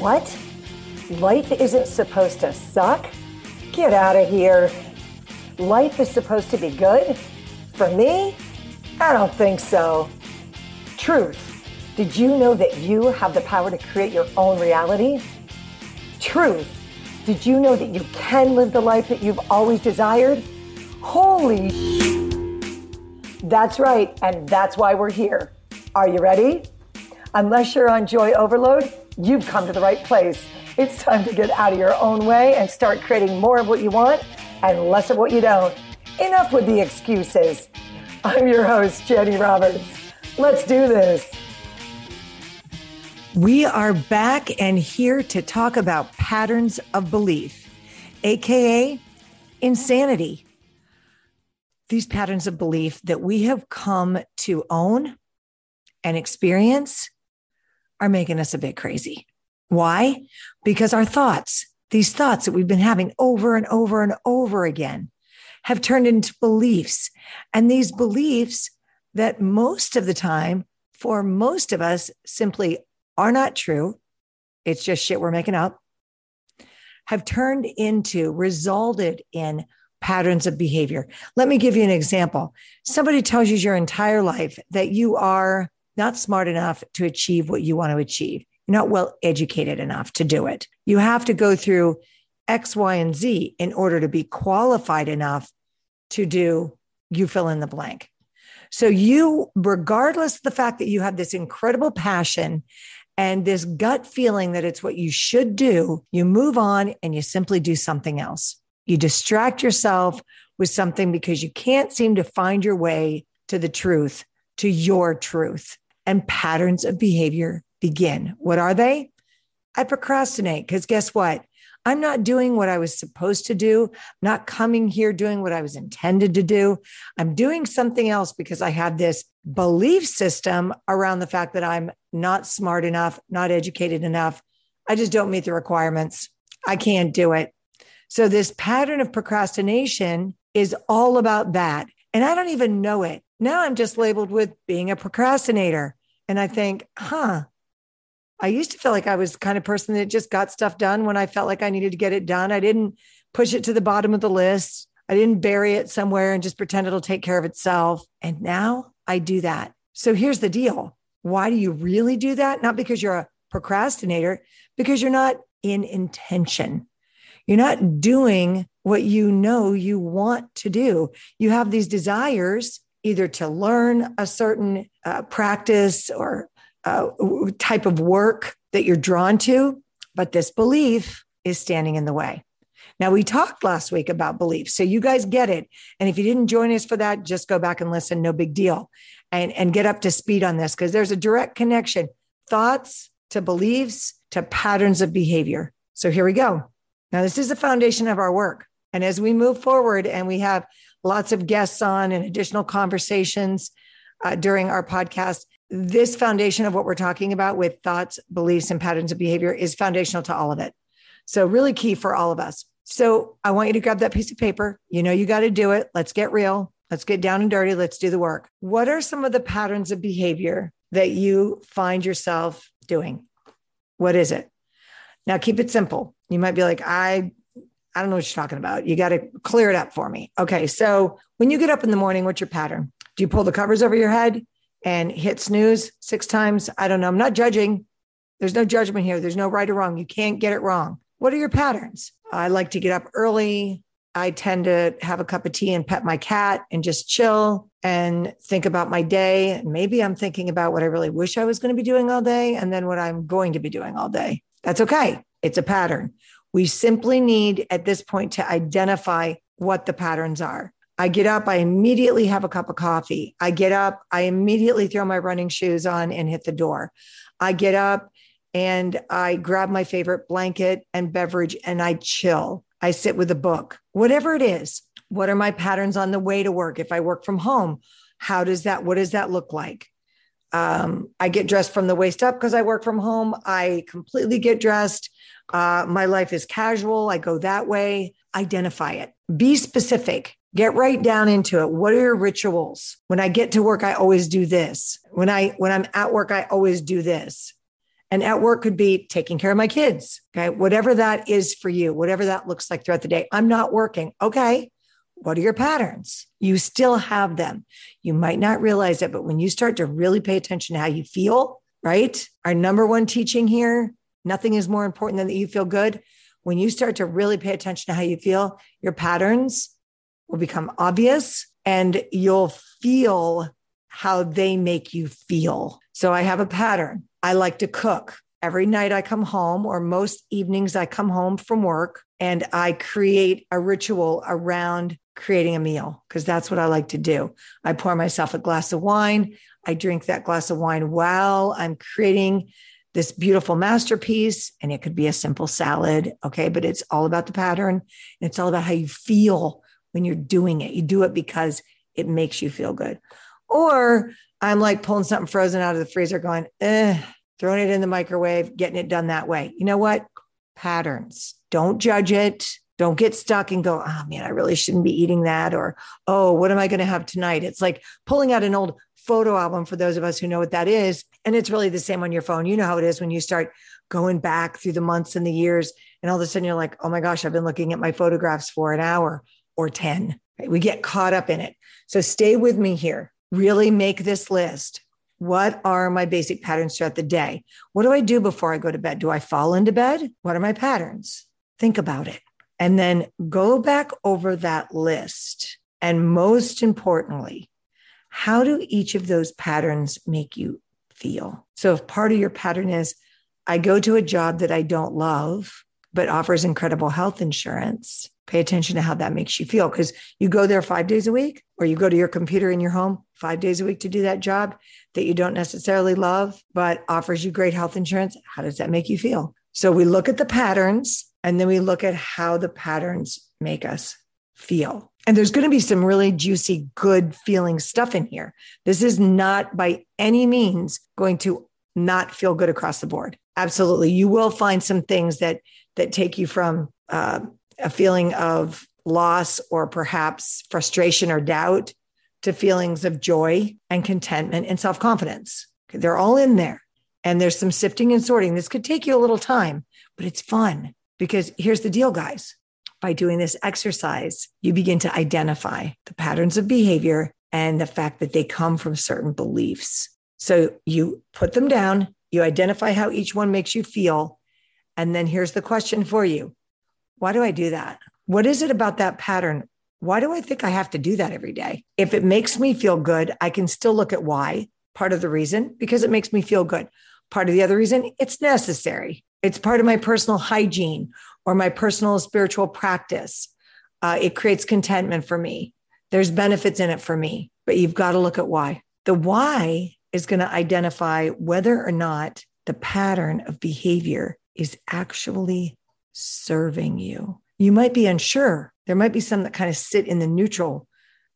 What? Life isn't supposed to suck? Get out of here. Life is supposed to be good? For me? I don't think so. Truth. Did you know that you have the power to create your own reality? Truth. Did you know that you can live the life that you've always desired? Holy. That's right, and that's why we're here. Are you ready? Unless you're on joy overload, you've come to the right place. It's time to get out of your own way and start creating more of what you want and less of what you don't. Enough with the excuses. I'm your host, Jani Roberts. Let's do this. We are back and here to talk about patterns of belief, AKA insanity. These patterns of belief that we have come to own and experience are making us a bit crazy. Why? Because our thoughts, these thoughts that we've been having over and over and over again, have turned into beliefs. And these beliefs that most of the time, for most of us, simply are not true. It's just shit we're making up, have turned into, resulted in patterns of behavior. Let me give you an example. Somebody tells you your entire life that you are not smart enough to achieve what you want to achieve. You're not well educated enough to do it. You have to go through X, Y, and Z in order to be qualified enough to do you fill in the blank. So, you, regardless of the fact that you have this incredible passion and this gut feeling that it's what you should do, you move on and you simply do something else. You distract yourself with something because you can't seem to find your way to the truth, to your truth. And patterns of behavior begin. What are they? I procrastinate because guess what? I'm not doing what I was supposed to do, I'm not coming here doing what I was intended to do. I'm doing something else because I have this belief system around the fact that I'm not smart enough, not educated enough. I just don't meet the requirements. I can't do it. So, this pattern of procrastination is all about that. And I don't even know it. Now I'm just labeled with being a procrastinator. And I think, huh, I used to feel like I was the kind of person that just got stuff done when I felt like I needed to get it done. I didn't push it to the bottom of the list. I didn't bury it somewhere and just pretend it'll take care of itself. And now I do that. So here's the deal. Why do you really do that? Not because you're a procrastinator, because you're not in intention. You're not doing what you know you want to do. You have these desires either to learn a certain uh, practice or uh, type of work that you're drawn to, but this belief is standing in the way. Now, we talked last week about beliefs, so you guys get it. And if you didn't join us for that, just go back and listen. No big deal. And, and get up to speed on this because there's a direct connection thoughts to beliefs to patterns of behavior. So here we go. Now, this is the foundation of our work. And as we move forward and we have lots of guests on and additional conversations uh, during our podcast, this foundation of what we're talking about with thoughts, beliefs, and patterns of behavior is foundational to all of it. So, really key for all of us. So, I want you to grab that piece of paper. You know, you got to do it. Let's get real. Let's get down and dirty. Let's do the work. What are some of the patterns of behavior that you find yourself doing? What is it? Now, keep it simple. You might be like, I, I don't know what you're talking about. You got to clear it up for me. Okay. So, when you get up in the morning, what's your pattern? Do you pull the covers over your head? and hit snooze six times. I don't know. I'm not judging. There's no judgment here. There's no right or wrong. You can't get it wrong. What are your patterns? I like to get up early. I tend to have a cup of tea and pet my cat and just chill and think about my day. Maybe I'm thinking about what I really wish I was going to be doing all day and then what I'm going to be doing all day. That's okay. It's a pattern. We simply need at this point to identify what the patterns are. I get up, I immediately have a cup of coffee. I get up, I immediately throw my running shoes on and hit the door. I get up and I grab my favorite blanket and beverage and I chill. I sit with a book, whatever it is. What are my patterns on the way to work? If I work from home, how does that, what does that look like? Um, I get dressed from the waist up because I work from home. I completely get dressed. Uh, my life is casual. I go that way. Identify it. Be specific. Get right down into it. What are your rituals? When I get to work, I always do this. When I when I'm at work, I always do this. And at work could be taking care of my kids. Okay. Whatever that is for you, whatever that looks like throughout the day. I'm not working. Okay. What are your patterns? You still have them. You might not realize it, but when you start to really pay attention to how you feel, right? Our number one teaching here nothing is more important than that you feel good. When you start to really pay attention to how you feel, your patterns will become obvious and you'll feel how they make you feel. So I have a pattern. I like to cook. Every night I come home, or most evenings I come home from work, and I create a ritual around creating a meal because that's what I like to do. I pour myself a glass of wine. I drink that glass of wine while I'm creating this beautiful masterpiece. And it could be a simple salad. Okay. But it's all about the pattern. It's all about how you feel when you're doing it. You do it because it makes you feel good. Or I'm like pulling something frozen out of the freezer, going, eh, throwing it in the microwave, getting it done that way. You know what? Patterns. Don't judge it. Don't get stuck and go, oh man, I really shouldn't be eating that. Or, oh, what am I going to have tonight? It's like pulling out an old photo album for those of us who know what that is. And it's really the same on your phone. You know how it is when you start going back through the months and the years. And all of a sudden you're like, oh my gosh, I've been looking at my photographs for an hour or 10. We get caught up in it. So stay with me here really make this list. What are my basic patterns throughout the day? What do I do before I go to bed? Do I fall into bed? What are my patterns? Think about it. And then go back over that list. And most importantly, how do each of those patterns make you feel? So if part of your pattern is, I go to a job that I don't love, but offers incredible health insurance, pay attention to how that makes you feel because you go there five days a week or you go to your computer in your home five days a week to do that job that you don't necessarily love but offers you great health insurance how does that make you feel so we look at the patterns and then we look at how the patterns make us feel and there's going to be some really juicy good feeling stuff in here this is not by any means going to not feel good across the board absolutely you will find some things that that take you from uh, a feeling of loss or perhaps frustration or doubt to feelings of joy and contentment and self confidence. They're all in there. And there's some sifting and sorting. This could take you a little time, but it's fun because here's the deal, guys. By doing this exercise, you begin to identify the patterns of behavior and the fact that they come from certain beliefs. So you put them down, you identify how each one makes you feel. And then here's the question for you why do I do that? What is it about that pattern? Why do I think I have to do that every day? If it makes me feel good, I can still look at why. Part of the reason, because it makes me feel good. Part of the other reason, it's necessary. It's part of my personal hygiene or my personal spiritual practice. Uh, it creates contentment for me. There's benefits in it for me, but you've got to look at why. The why is going to identify whether or not the pattern of behavior is actually serving you. You might be unsure. There might be some that kind of sit in the neutral,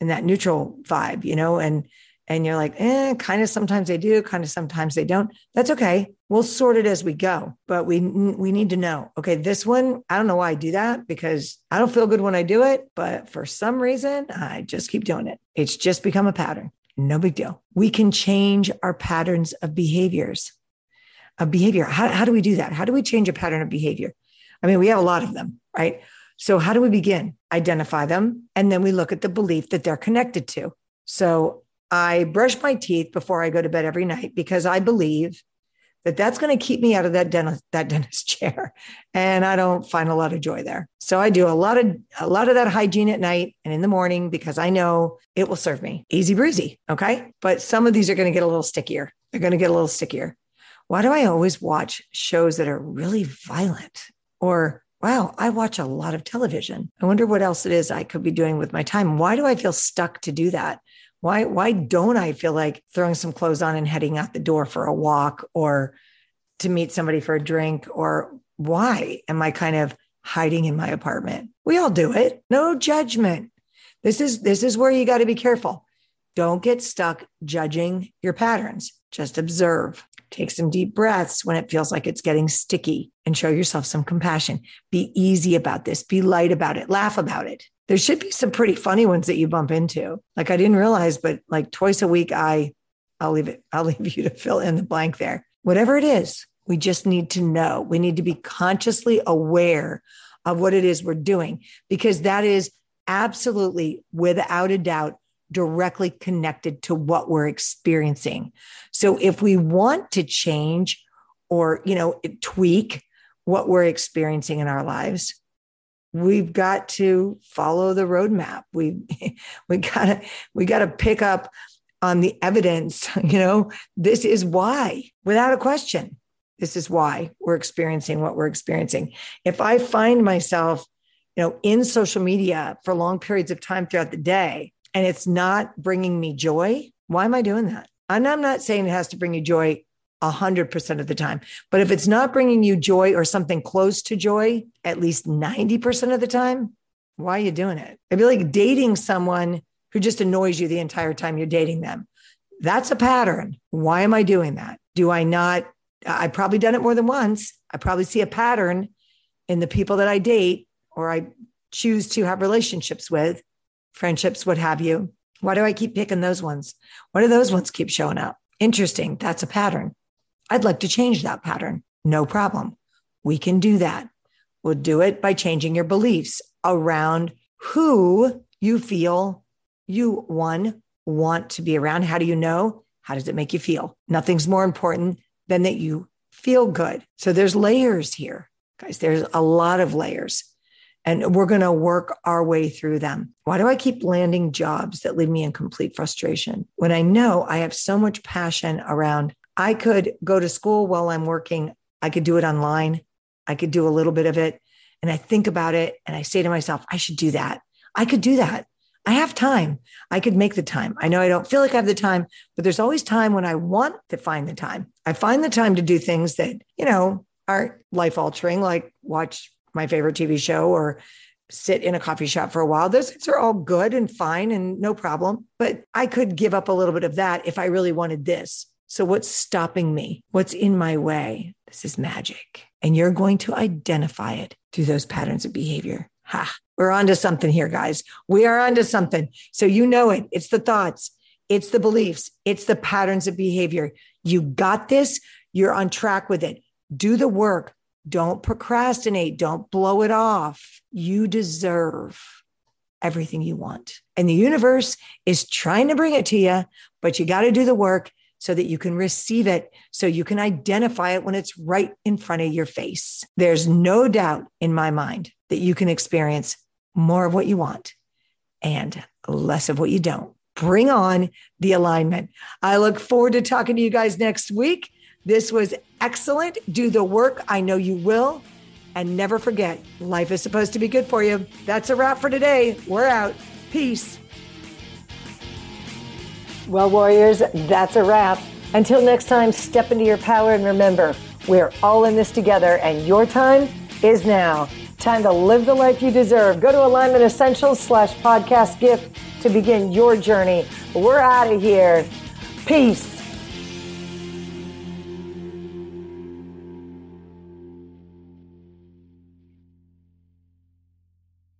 in that neutral vibe, you know, and and you're like, eh, kind of sometimes they do, kind of sometimes they don't. That's okay. We'll sort it as we go. But we we need to know, okay, this one, I don't know why I do that because I don't feel good when I do it, but for some reason, I just keep doing it. It's just become a pattern. No big deal. We can change our patterns of behaviors. Of behavior. How, how do we do that? How do we change a pattern of behavior? I mean, we have a lot of them, right? So, how do we begin? Identify them. And then we look at the belief that they're connected to. So, I brush my teeth before I go to bed every night because I believe that that's going to keep me out of that dentist, that dentist chair. And I don't find a lot of joy there. So I do a lot of, a lot of that hygiene at night and in the morning because I know it will serve me easy breezy. Okay. But some of these are going to get a little stickier. They're going to get a little stickier. Why do I always watch shows that are really violent? Or, wow, I watch a lot of television. I wonder what else it is I could be doing with my time. Why do I feel stuck to do that? Why, why don't I feel like throwing some clothes on and heading out the door for a walk or to meet somebody for a drink? Or why am I kind of hiding in my apartment? We all do it. No judgment. This is this is where you got to be careful. Don't get stuck judging your patterns. Just observe. Take some deep breaths when it feels like it's getting sticky and show yourself some compassion. Be easy about this. Be light about it. Laugh about it. There should be some pretty funny ones that you bump into. Like I didn't realize, but like twice a week, I, I'll leave it, I'll leave you to fill in the blank there. Whatever it is, We just need to know. We need to be consciously aware of what it is we're doing because that is absolutely, without a doubt, directly connected to what we're experiencing. So if we want to change or, you know, tweak what we're experiencing in our lives, we've got to follow the roadmap. We we gotta we gotta pick up on the evidence. You know, this is why, without a question. This is why we're experiencing what we're experiencing. If I find myself, you know, in social media for long periods of time throughout the day, and it's not bringing me joy, why am I doing that? And I'm not saying it has to bring you joy 100% of the time. But if it's not bringing you joy or something close to joy at least 90% of the time, why are you doing it? It'd be like dating someone who just annoys you the entire time you're dating them. That's a pattern. Why am I doing that? Do I not? I've probably done it more than once. I probably see a pattern in the people that I date or I choose to have relationships with, friendships, what have you. Why do I keep picking those ones? Why do those ones keep showing up? Interesting. That's a pattern. I'd like to change that pattern. No problem. We can do that. We'll do it by changing your beliefs around who you feel you, one, want to be around. How do you know? How does it make you feel? Nothing's more important than that you feel good. So there's layers here, guys. There's a lot of layers. And we're going to work our way through them. Why do I keep landing jobs that leave me in complete frustration when I know I have so much passion around I could go to school while I'm working. I could do it online. I could do a little bit of it. And I think about it and I say to myself, I should do that. I could do that. I have time. I could make the time. I know I don't feel like I have the time, but there's always time when I want to find the time. I find the time to do things that, you know, aren't life altering, like watch my favorite TV show or sit in a coffee shop for a while. Those things are all good and fine and no problem. But I could give up a little bit of that if I really wanted this. So, what's stopping me? What's in my way? This is magic. And you're going to identify it through those patterns of behavior. Ha, we're onto something here, guys. We are onto something. So, you know it. It's the thoughts, it's the beliefs, it's the patterns of behavior. You got this. You're on track with it. Do the work. Don't procrastinate. Don't blow it off. You deserve everything you want. And the universe is trying to bring it to you, but you got to do the work so that you can receive it, so you can identify it when it's right in front of your face. There's no doubt in my mind that you can experience more of what you want and less of what you don't. Bring on the alignment. I look forward to talking to you guys next week. This was excellent. Do the work. I know you will. And never forget, life is supposed to be good for you. That's a wrap for today. We're out. Peace. Well, Warriors, that's a wrap. Until next time, step into your power and remember, we're all in this together, and your time is now. Time to live the life you deserve. Go to Alignment Essentials slash podcast gift to begin your journey. We're out of here. Peace.